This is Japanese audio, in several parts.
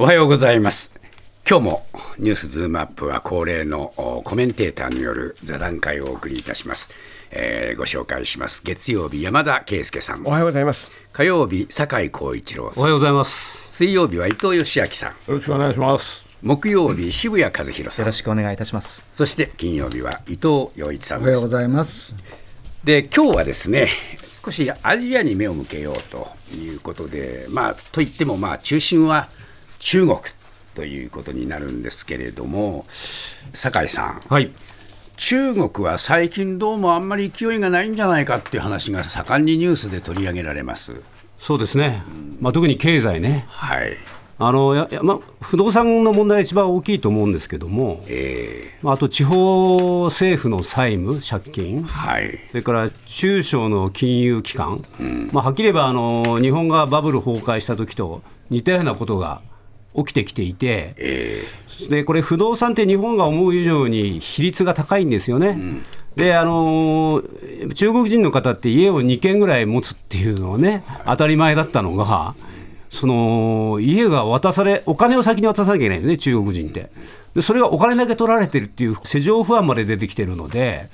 おはようございます。今日もニュースズームアップは恒例のおコメンテーターによる座談会をお送りいたします。えーご紹介します。月曜日山田圭介さんお。はようございます。火曜日酒井光一郎さん。おはようございます。水曜日は伊藤義明さん。よろしくお願いします。木曜日渋谷和弘さんよろ。しくお願いいたします。そして金曜日は伊藤洋一さんおはようご。ざいます。で今日はですね少しアジアに目を向けようということでまあといってもまあ中心は中国ということになるんですけれども酒井さん。はい。中国は最近どうもあんまり勢いがないんじゃないかっていう話が盛んにニュースで取り上げられます。そうですね。まあ、特に経済ね。はい。あのややまあ、不動産の問題が一番大きいと思うんですけども、えまあ、あと地方政府の債務、借金。ー、、はい。それから中小の金融機関、まあ、はっきり言えばあの日本がバブル崩壊した時と似たようなことが起きてきていて、えでこれ、不動産って日本が思う以上に比率が高いんですよね。であのー中国人の方って家を2軒ぐらい持つっていうのはね、当たり前だったのが、その家が渡され、お金を先に渡さなきゃいけないよね、中国人って。でそれがお金だけ取られてるっていう世情不安まで出てきてるので、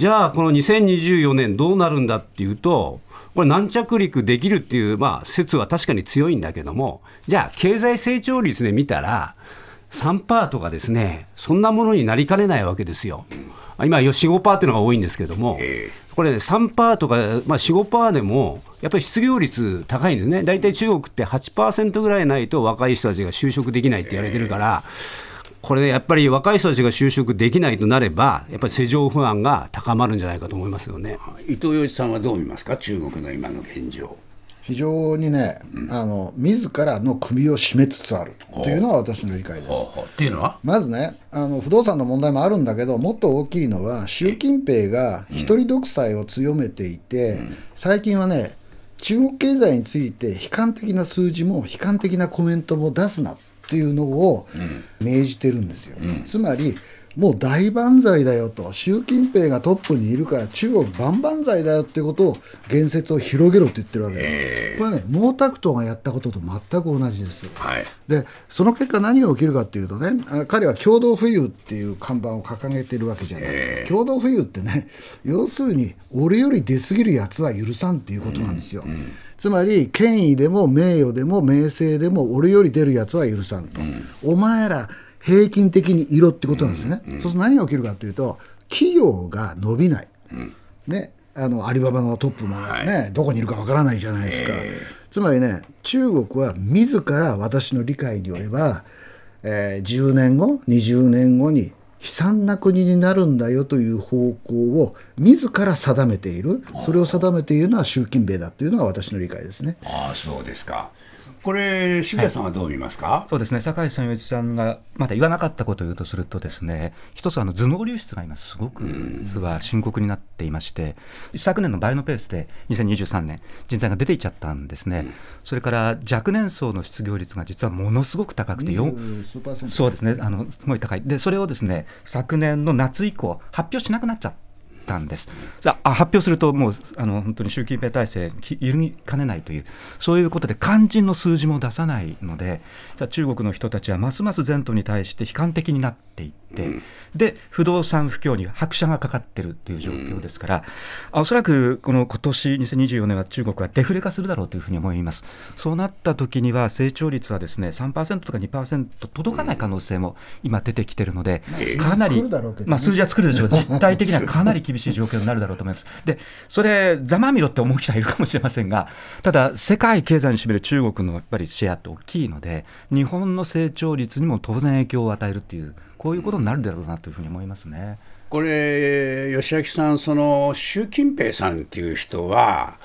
じゃあ、この2024年どうなるんだっていうと、これ、軟着陸できるっていう、まあ、説は確かに強いんだけども、じゃあ、経済成長率で見たら、3%とかですね、そんなものになりかねないわけですよ。今、4、5%っていうのが多いんですけども、これね、3%とか、まあ、4、5%でも、やっぱり失業率高いんですね、大体中国って8%ぐらいないと若い人たちが就職できないって言われてるから、これね、やっぱり若い人たちが就職できないとなれば、やっぱり世情不安が高まるんじゃないかと思いますよね。伊藤洋一さんはどう見ますか？中国の今の現状。非常にね、あの自らの首を絞めつつある。というのは私の理解です。っていうのは？まずねあの、不動産の問題もあるんだけど、もっと大きいのは、習近平が一人独裁を強めていて、最近はね、中国経済について悲観的な数字も悲観的なコメントも出すなっていうのを命じてるんですよ。つまりもう大万歳だよと、習近平がトップにいるから、中国万々歳だよっていうことを、言説を広げろって言ってるわけです。これはね、毛沢東がやったことと全く同じです。はい。でその結果、何が起きるかっていうとね、あ彼は共同富裕っていう看板を掲げてるわけじゃないですか、共同富裕ってね、要するに、俺より出過ぎるやつは許さんっていうことなんですよ。つまり、権威でも名誉でも名声でも、俺より出るやつは許さんと、お前ら、平均的にいろってことなんですね。そうすると何が起きるかというと、企業が伸びない。ね、あのアリババのトップもね、どこにいるかわからないじゃないですか、つまりね、中国は自ら私の理解によれば、えー10年後、20年後に悲惨な国になるんだよという方向を自ら定めている、それを定めているのは習近平だというのが私の理解ですね。ああそうですかこれ渋谷さんはどう見ますか、そうですね。酒井さん、洋一さんがまだ言わなかったことを言うとすると、ですね一つあの頭脳流出が今、すごく実は深刻になっていまして、一昨年の倍のペースで2023年、人材が出ていっちゃったんですね、それから若年層の失業率が実はものすごく高くて、4 20数パーセント。そうですね。あの、すごい高い、でそれをですね昨年の夏以降、発表しなくなっちゃったたんです。あ発表すると、もうあの本当に習近平体制、き揺るぎかねないという、そういうことで、肝心の数字も出さないので、じゃ中国の人たちはますます前途に対して悲観的になっていって、で不動産不況に拍車がかかってるっていう状況ですから、あおそらくこの今年2024年は中国はデフレ化するだろうというふうに思います。そうなった時には成長率はですね3%とか2%届かない可能性も今出てきてるので、かなりまあ数字は作るでしょう。実態的にはかなり厳しい状況になるだろうと思います。で、それざまみろって思う人はいるかもしれませんが、ただ世界経済に占める中国のやっぱりシェアって大きいので、日本の成長率にも当然影響を与えるっていう。こういうことになるだろうなというふうに思いますね。これ、吉明さん、その習近平さんっていう人は、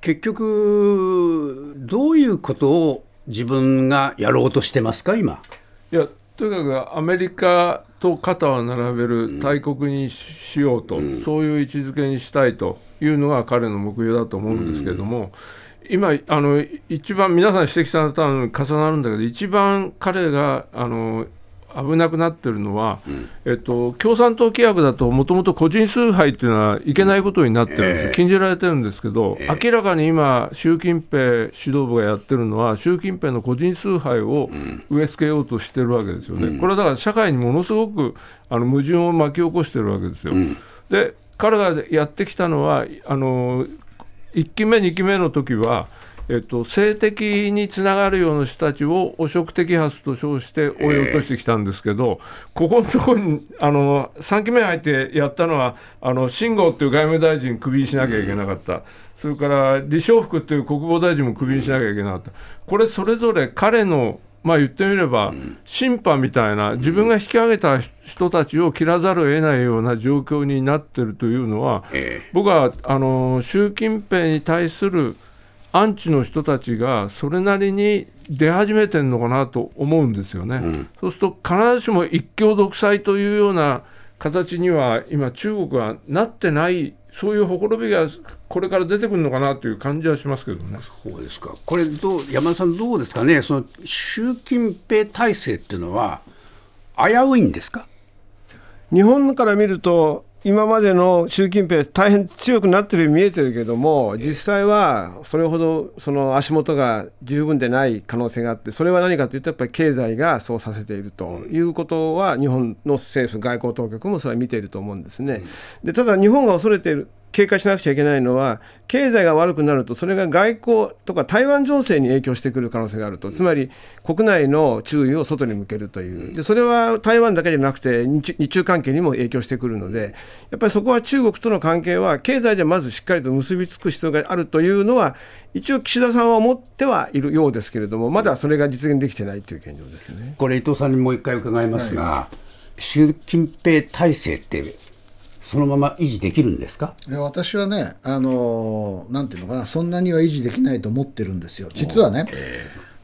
結局、どういうことを自分がやろうとしてますか、今？いやとにかくアメリカと肩を並べる大国にしようと、そういう位置づけにしたいというのが彼の目標だと思うんですけれども、今あの、一番皆さん指摘されたのに重なるんだけど、一番彼があの危なくなってるのは、えっと、共産党規約だと、もともと個人崇拝っていうのはいけないことになってるんです。よ、禁じられてるんですけど、明らかに今、習近平指導部がやってるのは、習近平の個人崇拝を植え付けようとしてるわけですよね、これはだから社会にものすごくあの矛盾を巻き起こしてるわけですよ。で彼がやってきたのはあの1期目、2期目の時は、えっと、性的につながるような人たちを汚職摘発と称して追い落としてきたんですけど、ここのところにあの3期目入ってやったのは、あの秦剛っていう外務大臣、クビにしなきゃいけなかった。それから李尚福っていう国防大臣もクビにしなきゃいけなかった、これ、それぞれ彼のまあ言ってみれば、審判みたいな、自分が引き上げた人たちを切らざるを得ないような状況になってるというのは、僕はあの習近平に対するアンチの人たちがそれなりに出始めてるのかなと思うんですよね。そうすると、必ずしも一強独裁というような形には、今、中国はなってない。そういうほころびがこれから出てくるのかなという感じはしますけどね。そうですか。これどう山田さんどうですかね？その習近平体制っていうのは危ういんですか？日本から見ると今までの習近平大変強くなってるように見えてるけども実際はそれほどその足元が十分でない可能性があってそれは何かというとやっぱり経済がそうさせているということは日本の政府外交当局もそれは見ていると思うんですね。でただ日本が恐れている警戒しなくちゃいけないのは経済が悪くなるとそれが外交とか台湾情勢に影響してくる可能性があると。つまり国内の注意を外に向けるという。でそれは台湾だけじゃなくて日中関係にも影響してくるのでやっぱりそこは中国との関係は経済でまずしっかりと結びつく必要があるというのは一応岸田さんは思ってはいるようですけれどもまだそれが実現できてないという現状ですね。これ伊藤さんにもう一回伺いますが、はい、習近平体制ってそのまま維持できるんですか？私はね、あのなんていうのかな、そんなには維持できないと思ってるんですよ、実はね。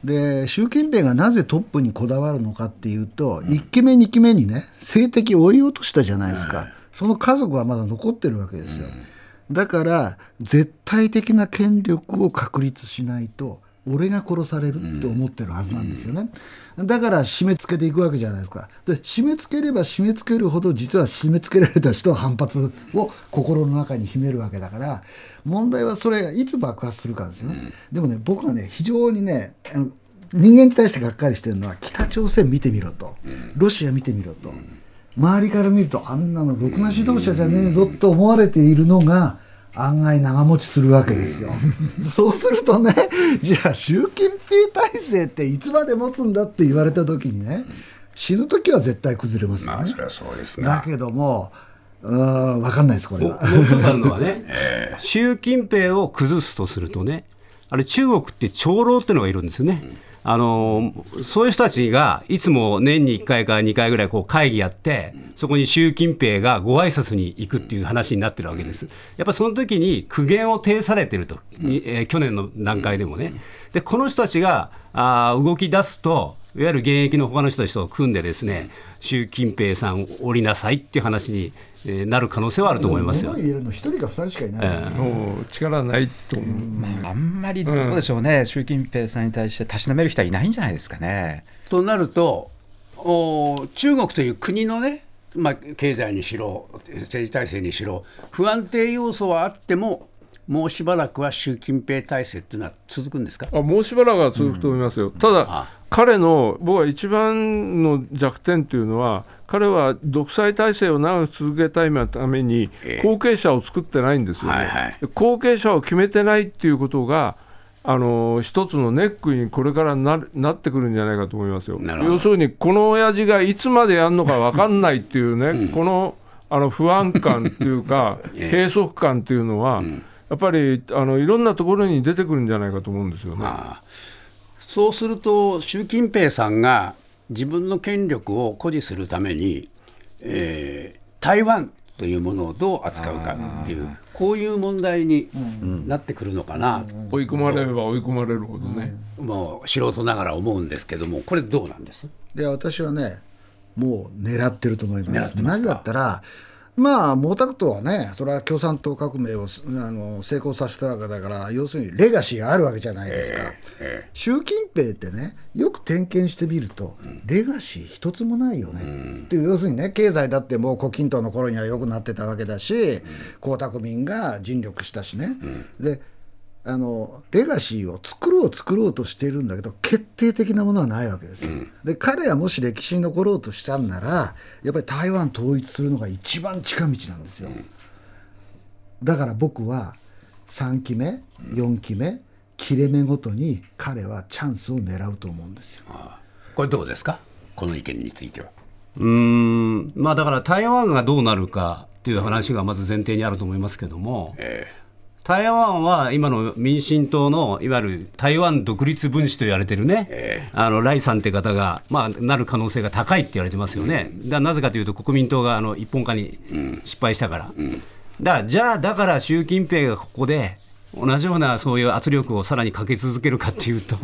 で習近平がなぜトップにこだわるのかっていうと、うん、1期目、2期目にね、政敵を追い落としたじゃないですか、うん、その家族はまだ残ってるわけですよ。うん、だから、絶対的な権力を確立しないと、俺が殺されるって思ってるはずなんですよね。だから締め付けていくわけじゃないですか。で締め付ければ締め付けるほど実は締め付けられた人は反発を心の中に秘めるわけだから問題はそれがいつ爆発するかですよね。でもね僕はね非常にねあの人間に対してがっかりしてるのは北朝鮮見てみろとロシア見てみろと周りから見るとあんなのろくな指導者じゃねえぞと思われているのが案外長持ちするわけですよ。そうするとね、じゃあ習近平体制っていつまで持つんだって言われた時にね、死ぬ時は絶対崩れますよね。まあ、それはそうですだけども、うん、分かんないです、これは。ノさんのはね、えー、習近平を崩すとするとね、あれ、中国って長老っていうのがいるんですよね。うんあのそういう人たちがいつも年に1回から2回ぐらいこう会議やって、そこに習近平がご挨拶に行くっていう話になってるわけです。やっぱその時に苦言を呈されてると、えー、去年の段階でもね。で、この人たちがあ動き出すと、いわゆる現役の他の人たちと組んでですね、習近平さん降りなさいっていう話になる可能性はあると思いますよ。言えるの一人か二人しかいない、えー、もう力ないと思う、まあ、あんまりどうでしょうね、うん、習近平さんに対してたしなめる人はいないんじゃないですかね。となるとお中国という国のね、まあ、経済にしろ政治体制にしろ不安定要素はあってももうしばらくは習近平体制っていうのは続くんですか？あもうしばらくは続くと思いますよ、うん、ただ、彼の僕は一番の弱点というのは、彼は独裁体制を長く続けたいために、後継者を作ってないんですよね、はいはい、後継者を決めてないっていうことが、あの一つのネックにこれからななってくるんじゃないかと思いますよ。要するに、この親父がいつまでやるのか分かんないっていうね、うん、このあの不安感っていうか、閉塞感っていうのは、うん。やっぱりあのいろんなところに出てくるんじゃないかと思うんですよね。ああそうすると、習近平さんが自分の権力を誇示するために、えー、台湾というものをどう扱うかっていう、こういう問題になってくるのかな、追い込まれれば追い込まれるほどね、もう素人ながら思うんですけども、これ、どうなんです？で私はねもう狙ってると思います。なぜだったらまあ毛沢東はねそれは共産党革命をすあの成功させたわけだから要するにレガシーがあるわけじゃないですか、え習近平ってねよく点検してみると、レガシー一つもないよね、っていう要するにね経済だってもう胡錦涛の頃には良くなってたわけだし江沢民が尽力したしね、であのレガシーを作ろう作ろうとしているんだけど決定的なものはないわけですよ。で彼はもし歴史に残ろうとしたんならやっぱり台湾統一するのが一番近道なんですよ。だから僕は3期目4期目切れ目ごとに彼はチャンスを狙うと思うんですよ。これ、どうですか、この意見については。うーんまあだから台湾がどうなるかっていう話がまず前提にあると思いますけども、え台湾は今の民進党のいわゆる台湾独立分子と言われてるね、あのライさんって方が、まあ、なる可能性が高いって言われてますよね、だからなぜかというと、国民党があの一本化に失敗したから、だからじゃあ、だから習近平がここで、同じようなそういう圧力をさらにかけ続けるかっていうと、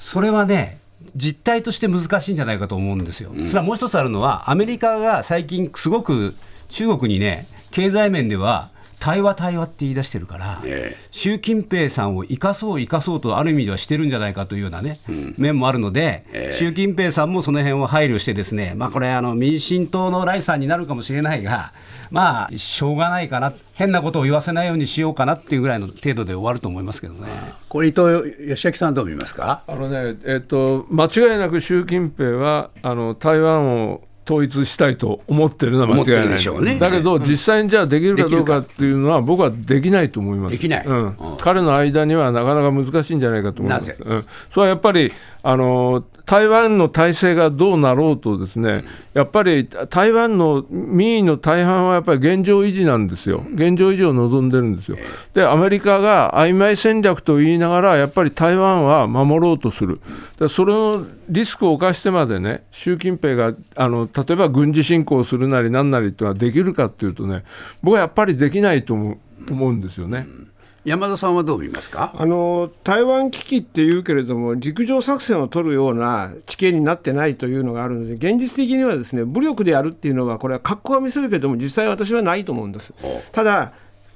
それはね、実態として難しいんじゃないかと思うんですよ。それはもう一つあるのは、アメリカが最近、すごく中国にね、経済面では、対話、対話って言い出してるから、ええ。習近平さんを生かそう、生かそうと、ある意味ではしてるんじゃないかというようなね、面もあるので、ええ。習近平さんもその辺を配慮して、ですね、まあ、これ、あの民進党のライさんになるかもしれないが、まあ、しょうがないかな、変なことを言わせないようにしようかなっていうぐらいの程度で終わると思いますけどね。これ、伊藤義明さんはどう見ますか？あのね、えっと、間違いなく習近平はあの台湾を統一したいと思ってるのは間違いないでしょうね。だけど、実際にじゃあできるかどうかっていうのは、僕はできないと思います。できない。うんうん。彼の間にはなかなか難しいんじゃないかと思います。なぜ？うん、それはやっぱりあの台湾の体制がどうなろうとですね、やっぱり台湾の民意の大半はやっぱり現状維持なんですよ、現状維持を望んでるんですよ。で、アメリカが曖昧戦略と言いながら、やっぱり台湾は守ろうとする、でそれのリスクを冒してまでね、習近平があの例えば軍事侵攻するなりなんなりっていうのはできるかっていうとね、僕はやっぱりできないと思う思うんですよね。山田さんはどう見ますか？あの台湾危機っていうけれども、陸上作戦を取るような地形になってないというのがあるので、現実的にはですね武力でやるっていうのは、これは格好は見せるけれども、実際私はないと思うんです。ただ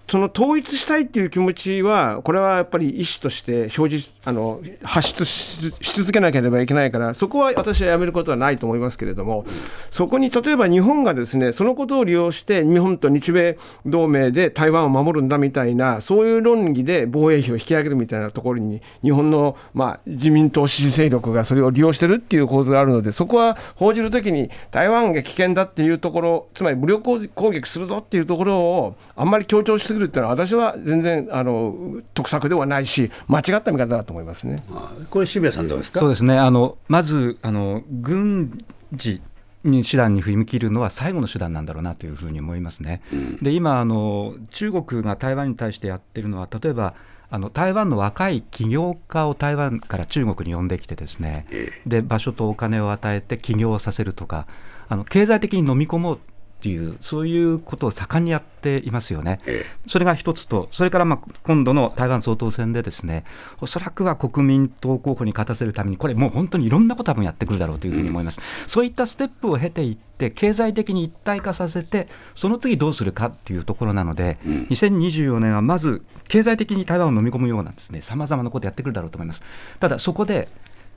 その統一したいっていう気持ちは、これはやっぱり意思として表示あの発出し続けなければいけないから、そこは私はやめることはないと思いますけれども、そこに例えば日本がですねそのことを利用して、日本と日米同盟で台湾を守るんだみたいな、そういう論議で防衛費を引き上げるみたいなところに、日本の、まあ、自民党支持勢力がそれを利用してるっていう構図があるので、そこは報じるときに、台湾が危険だっていうところ、つまり武力攻撃するぞっていうところを、あんまり強調しすぎるっていうのは、私は全然あの得策ではないし、間違った見方だと思いますね。これ、渋谷さんどうですか？そうですね。あのまずあの軍事に手段に踏み切るのは最後の手段なんだろうなというふうに思いますね。で今あの中国が台湾に対してやってるのは例えばあの台湾の若い起業家を台湾から中国に呼んできてですね。で場所とお金を与えて起業をさせるとかあの経済的に飲み込もうっていうそういうことを盛んにやっていますよね。えそれが一つと、それからまあ今度の台湾総統選で、ですねおそらくは国民党候補に勝たせるために、これ、もう本当にいろんなこと多分やってくるだろうというふうに思います、そういったステップを経ていって、経済的に一体化させて、その次どうするかっていうところなので、2024年はまず、経済的に台湾を飲み込むようなさまざまなことやってくるだろうと思います。ただそこで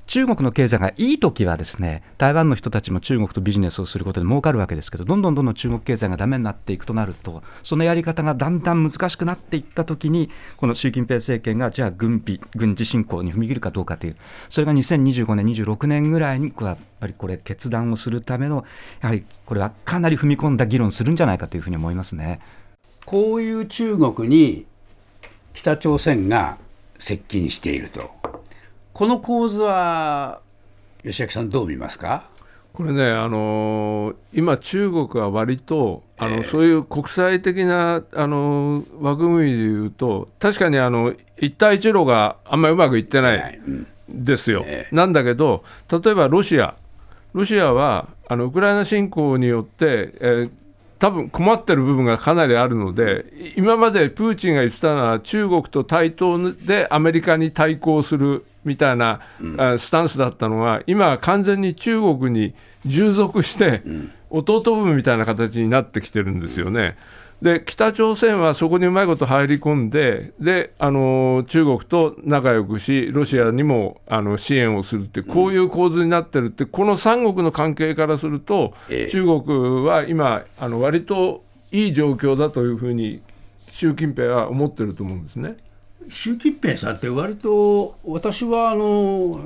中国の経済がいい時はですね台湾の人たちも中国とビジネスをすることで儲かるわけですけどどんどんどんどん中国経済がダメになっていくとなるとそのやり方がだんだん難しくなっていった時にこの習近平政権がじゃあ軍備軍事侵攻に踏み切るかどうかというそれが2025年26年ぐらいにやっぱりこれ決断をするためのやはりこれはかなり踏み込んだ議論するんじゃないかというふうに思いますね。こういう中国に北朝鮮が接近していると、この構図は、吉明さん、どう見ますか？これね、あのー今、中国は割とあの、そういう国際的な、あのー枠組みでいうと、確かにあの一帯一路があんまりうまくいってないうん。ですよ。えなんだけど、例えばロシア、ロシアはあのウクライナ侵攻によって、えー多分困ってる部分がかなりあるので、今までプーチンが言ってたのは、中国と対等でアメリカに対抗するみたいな、うん、スタンスだったのが、今は完全に中国に従属して、弟分みたいな形になってきてるんですよね。で北朝鮮はそこにうまいこと入り込んでであの中国と仲良くしロシアにもあの支援をするってこういう構図になってるって、この三国の関係からすると、中国は今あの割といい状況だというふうに習近平は思ってると思うんですね。習近平さんって割と私はあの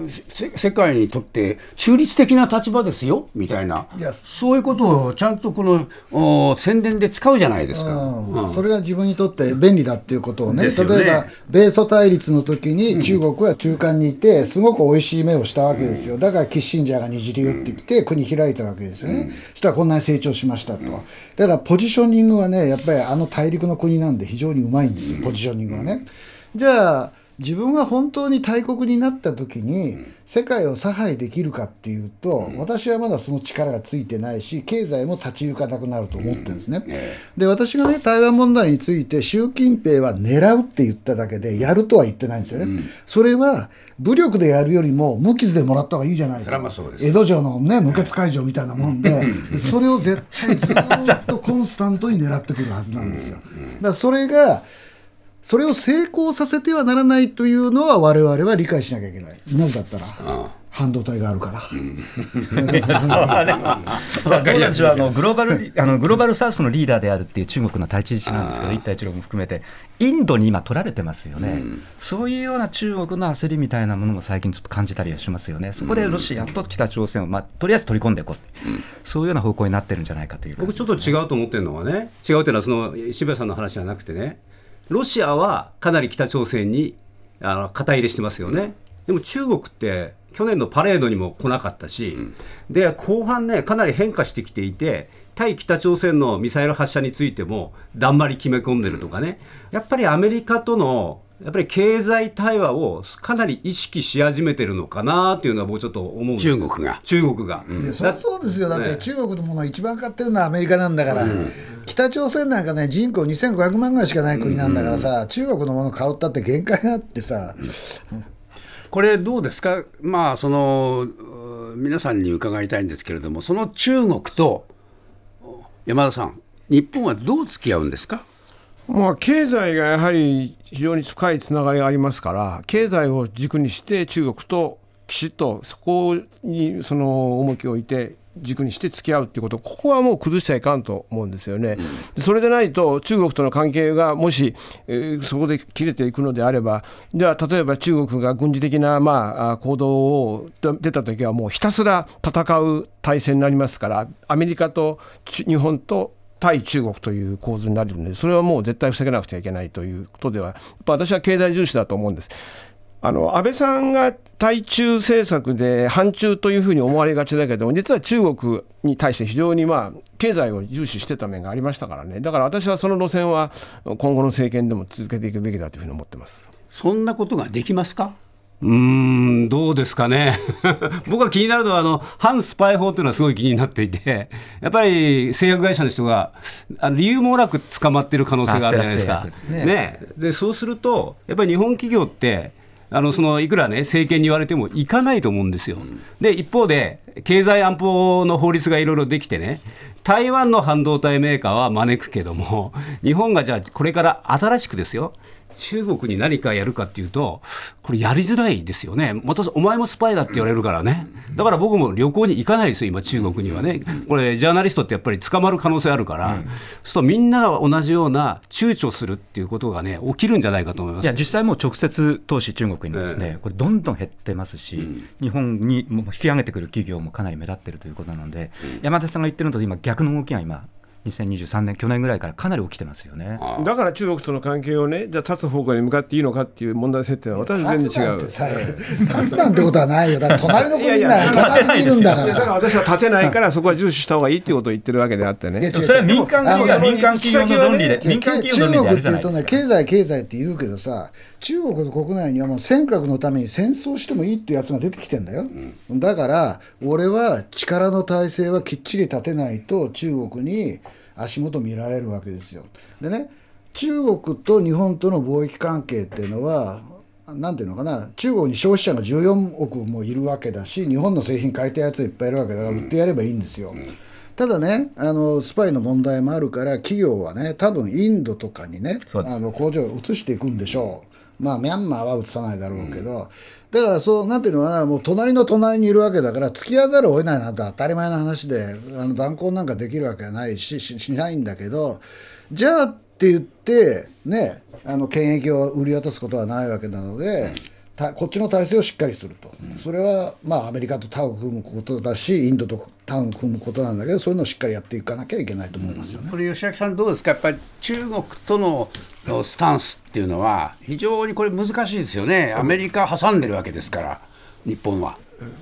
世界にとって中立的な立場ですよみたいな。そういうことをちゃんとこの宣伝で使うじゃないですか、うん、それが自分にとって便利だっていうことをね、ね、例えば米ソ対立の時に中国は中間にいてすごく美味しい目をしたわけですよ。だからキッシンジャーがにじり打ってきて国開いたわけですよね、うん、そしたらこんなに成長しましたと、だからポジショニングはねやっぱりあの大陸の国なんで非常にうまいんですよポジショニングはね。じゃあ自分が本当に大国になった時に世界を差配できるかっていうと、私はまだその力がついてないし経済も立ち行かなくなると思ってるんですね。で私がね台湾問題について習近平は狙うって言っただけでやるとは言ってないんですよね。それは武力でやるよりも無傷でもらった方がいいじゃないか。江戸城のね無血解除みたいなもんでそれを絶対ずっとコンスタントに狙ってくるはずなんですよ。だからそれがそれを成功させてはならないというのは我々は理解しなきゃいけない。なぜだったら半導体があるから。僕たちはあのグローバル あのグローバルサウスのリーダーであるっていう中国の対地地なんですけど、一帯一路も含めて、インドに今、取られてますよね、うん、そういうような中国の焦りみたいなものも最近ちょっと感じたりはしますよね、そこでロシアと北朝鮮を、まあ、とりあえず取り込んでいこう、うん、そういうような方向になってるんじゃないかという。僕、ちょっと違うと思ってるのはね、違うというのは、その渋谷さんの話じゃなくてね、ロシアはかなり北朝鮮にあの肩入れしてますよね。でも中国って去年のパレードにも来なかったし、うん、で後半ね、かなり変化してきていて、対北朝鮮のミサイル発射についても、だんまり決め込んでるとかね、やっぱりアメリカとのやっぱり経済対話をかなり意識し始めてるのかなっていうのは、もうちょっと思うんです中国が。中国が。うん、そそうですよ、だって中国のものを一番買ってるのはアメリカなんだから、うん、北朝鮮なんかね、人口2500万ぐらいしかない国なんだからさ、うん、中国のもの買うったって限界があってさ。これ、どうですか、まあ、その皆さんに伺いたいんですけれども、その中国と山田さん、日本はどう付き合うんですか？まあ、経済がやはり非常に深いつながりがありますから経済を軸にして中国ときちっとそこにその重きを置いて軸にして付き合うっていうことここはもう崩しちゃいかんと思うんですよね。それでないと中国との関係がもし、えー、そこで切れていくのであればでは例えば中国が軍事的な、まあ、行動を出た時はもうひたすら戦う体制になりますからアメリカと日本と対中国という構図になるのでそれはもう絶対防げなくちゃいけないということでは私は経済重視だと思うんです。あの安倍さんが対中政策で反中というふうに思われがちだけど実は中国に対して非常にまあ経済を重視してた面がありましたからね。だから私はその路線は今後の政権でも続けていくべきだというふうに思ってます。そんなことができますか？うんどうですかね、僕が気になるのはあの、反スパイ法というのはすごい気になっていて、やっぱり製薬会社の人が、あの理由もなく捕まっている可能性があるじゃないですか。ね、ね、でそうすると、やっぱり日本企業って、あのそのいくらね、政権に言われてもいかないと思うんですよ。で、一方で、経済安保の法律がいろいろできてね、台湾の半導体メーカーは招くけども、日本がじゃあ、これから新しくですよ、中国に何かやるかっていうと、これ、やりづらいですよね、またお前もスパイだって言われるからね、だから僕も旅行に行かないですよ、今、中国にはね、これ、ジャーナリストってやっぱり捕まる可能性あるから、うん、そうするとみんなが同じような躊躇するっていうことがね、起きるんじゃないかと思います。いや実際もう直接投資、中国にですね、これ、どんどん減ってますし、うん、日本にも引き上げてくる企業もかなり目立ってるということなので、うん、山田さんが言ってるのと今、逆の動きが今、2023年、去年ぐらいからかなり起きてますよね。だから中国との関係をね、じゃあ、立つ方向に向かっていいのかっていう問題設定は、私は全然違う。立つなんてことはないよ、だから隣の国なら。隣にいるんだから。だから私は立てないから、そこは重視した方がいいっていうことを言ってるわけであってね。それは民間企業民間企業の論理で、民間企業の論理で中国っていうとね、経済、経済って言うけどさ、中国の国内にはもう尖閣のために戦争してもいいってやつが出てきてんだよ、うん、だから俺は力の体制はきっちり立てないと中国に足元見られるわけですよ。でね中国と日本との貿易関係っていうのはなんていうのかな中国に消費者が14億もいるわけだし日本の製品買いたいやついっぱいいるわけだから売ってやればいいんですよ。ただねあのスパイの問題もあるから企業はね多分インドとかにねあの工場を移していくんでしょう。まあミャンマーは移さないだろうけど、だからそうなんていうのかなもう隣の隣にいるわけだから付き合わざるを得ないなんて当たり前の話であの断交なんかできるわけはないししないんだけどじゃあって言ってねあの権益を売り渡すことはないわけなので。たこっちの体制をしっかりすると、それはまあアメリカとタウを組むことだし、インドとタウを組むことなんだけど、そういうのをしっかりやっていかなきゃいけないと思いますよね。これ、吉明さん、どうですか、やっぱり中国とのスタンスっていうのは、非常にこれ、難しいですよね、アメリカ挟んでるわけですから、日本は。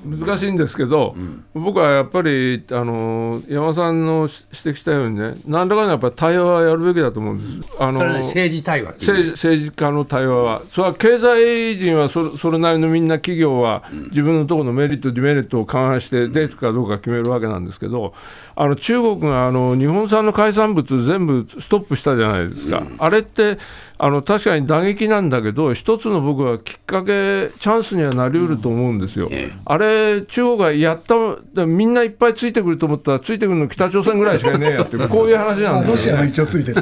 難しいんですけど、僕はやっぱりあの山さんの指摘したようにね、何らかのやっぱり対話はやるべきだと思うんです。あの政治対話政治政治家の対話は、それは経済人はそそれなりのみんな企業は自分のところのメリット、デメリットを勘案して、出るかどうか決めるわけなんですけど、あの中国があの日本産の海産物全部ストップしたじゃないですか、あれってあの確かに打撃なんだけど、一つの僕はきっかけ、チャンスにはなりうると思うんですよ。あれ、中国がやった、みんないっぱいついてくると思ったら、ついてくるの北朝鮮ぐらいしかいねえよって、こういう話まあ、なんですよ、ね。ロシアも一応ついてて、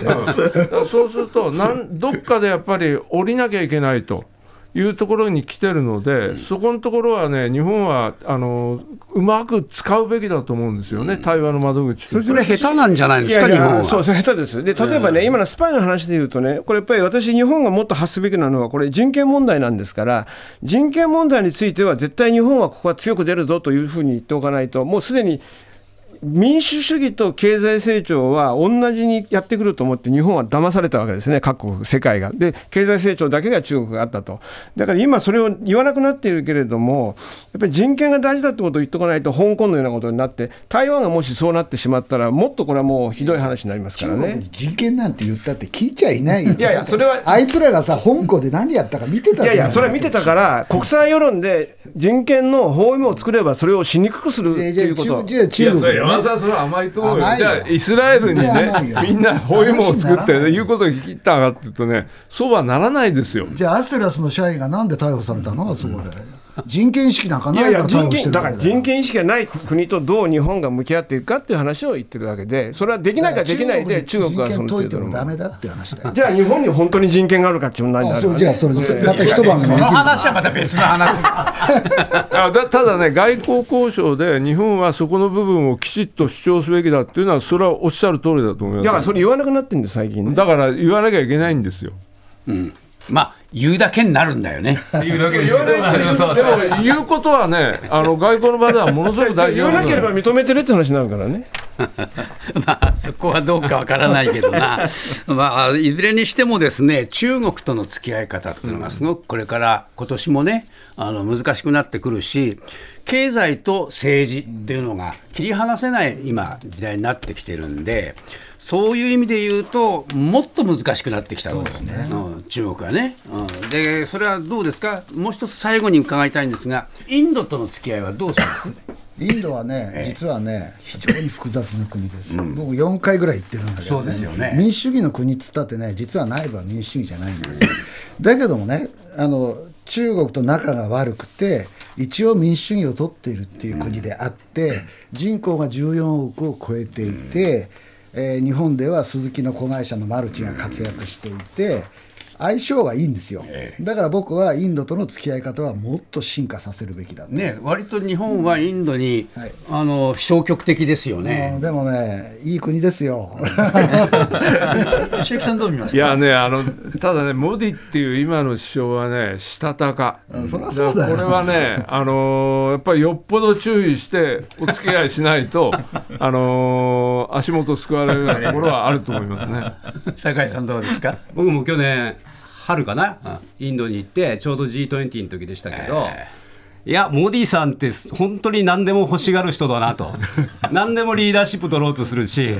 そうするとなん、どっかでやっぱり降りなきゃいけないというところに来てるので、そこのところはね、日本はあのうまく使うべきだと思うんですよね、対話の窓口として。それ、下手なんじゃないんですか、いやいや日本は。そうそう下手ですで例えばね、今のスパイの話でいうとね、これやっぱり私、日本がもっと発すべきなのは、これ、人権問題なんですから、人権問題については、絶対日本はここは強く出るぞというふうに言っておかないと、もうすでに民主主義と経済成長は同じにやってくると思って、日本は騙されたわけですね、各国、世界が。で、経済成長だけが中国があったと。だから今、それを言わなくなっているけれども、やっぱり人権が大事だってことを言っておかないと、香港のようなことになって、台湾がもしそうなってしまったら、もっとこれはもうひどい話になりますからね。人権なんて言ったって聞いちゃいないよ。いやいやそれはあいつらがさ、香港で何やったか見てたいやいや、それは見てたから、国際世論で人権の包囲網を作れば、それをしにくくするっていうこと。いや、中国山田さん、それは甘いと思うよ。じゃあ、イスラエルにねみんな包囲網を作って、話にならない言うことを聞いたかっていうとね、そうはならないですよ。じゃあアステラスの社員がなんで逮捕されたの？あそこで。人権意識なんかいやいやないから逮捕して人権だから人権意識がない国とどう日本が向き合っていくかっていう話を言ってるわけで、それはできないからできないで、中国はその程度の解いてもダ。メだって話だよ。じゃあ、日本に本当に人権があるかっていう問題になあそうるわじゃあそれでまた一晩その話はまた別の話。あだただね、外交交渉で日本はそこの部分をきちっと主張すべきだっていうのは、それはおっしゃる通りだと思います。だからそれ言わなくなってるんです、最近ね。だから言わなきゃいけないんですよ。まあ、言うだけになるんだよね。いうわけです言わないというでも言うことはね、あの外交の場ではものすごく大事言わなければ認めてるって話になるからね。まあ、そこはどうかわからないけどな、まあ、いずれにしてもですね中国との付き合い方っていうのがすごくこれから今年もねあの難しくなってくるし経済と政治っていうのが切り離せない今時代になってきてるんで。そういう意味で言うと、もっと難しくなってきたと、うん、中国はね、うん。で、それはどうですか、もう一つ最後に伺いたいんですが、インドとの付き合いはどうします？インドはね、実はね、非常に複雑な国です。僕4回ぐらい行ってるんだけど、そうですよね。民主主義の国っつったってね、実は内部は民主主義じゃないんです。よ。だけどもね、あの中国と仲が悪くて、一応民主主義を取っているっていう国であって、人口が14億を超えていて、えー日本ではスズキの子会社のマルチが活躍していて、相性がいいんですよ、だから僕はインドとの付き合い方はもっと進化させるべきだと。ね、割と日本はインドに、はいあの消極的ですようんね。でもね、いい国ですよ。石木さんどう見ますか？いやね、あのただね、モディっていう今の首相はね、したたか、うんそりゃそうだよからこれはね、あのーやっぱりよっぽど注意してお付き合いしないと、あのー足元すくわれるようなところはあると思いますね。酒井さんどうですか？僕も去年春かな、インドに行ってちょうど G20 の時でしたけど、いや、モディさんって本当に何でも欲しがる人だなと、何でもリーダーシップ取ろうとするし、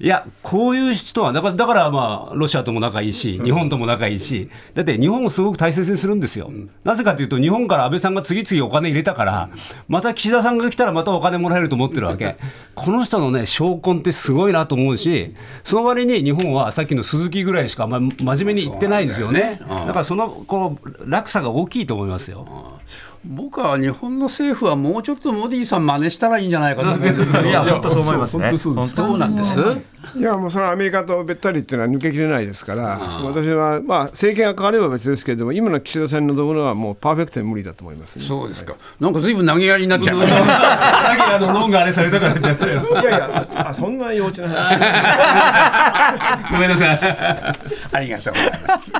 いや、こういう人は、だから、だからまあ、ロシアとも仲いいし、日本とも仲いいし、だって日本をすごく大切にするんですよ。なぜかというと、日本から安倍さんが次々お金入れたから、また岸田さんが来たらまたお金もらえると思ってるわけ。この人のね、証拠ってすごいなと思うし、その割に日本はさっきの鈴木ぐらいしか、まあ、真面目に言ってないんですよね。だからそのこう落差が大きいと思いますよ。僕は日本の政府はもうちょっとモディさん真似したらいいんじゃないかと思うんですけど いや、本当そう思いますね。本当そうですそうなんです？いやもうそれはアメリカとべったりっていうのは抜けきれないですから、私は、まあ、政権が変われば別ですけれども、今の岸田さんに臨むのはもうパーフェクトに無理だと思います、ね、そうですか。なんかずいぶん投げやりになっちゃいましだけど論があれされたからじゃないよ。いやいやそあそんな幼稚な話 ごめんなさい。た。ありがとうございます。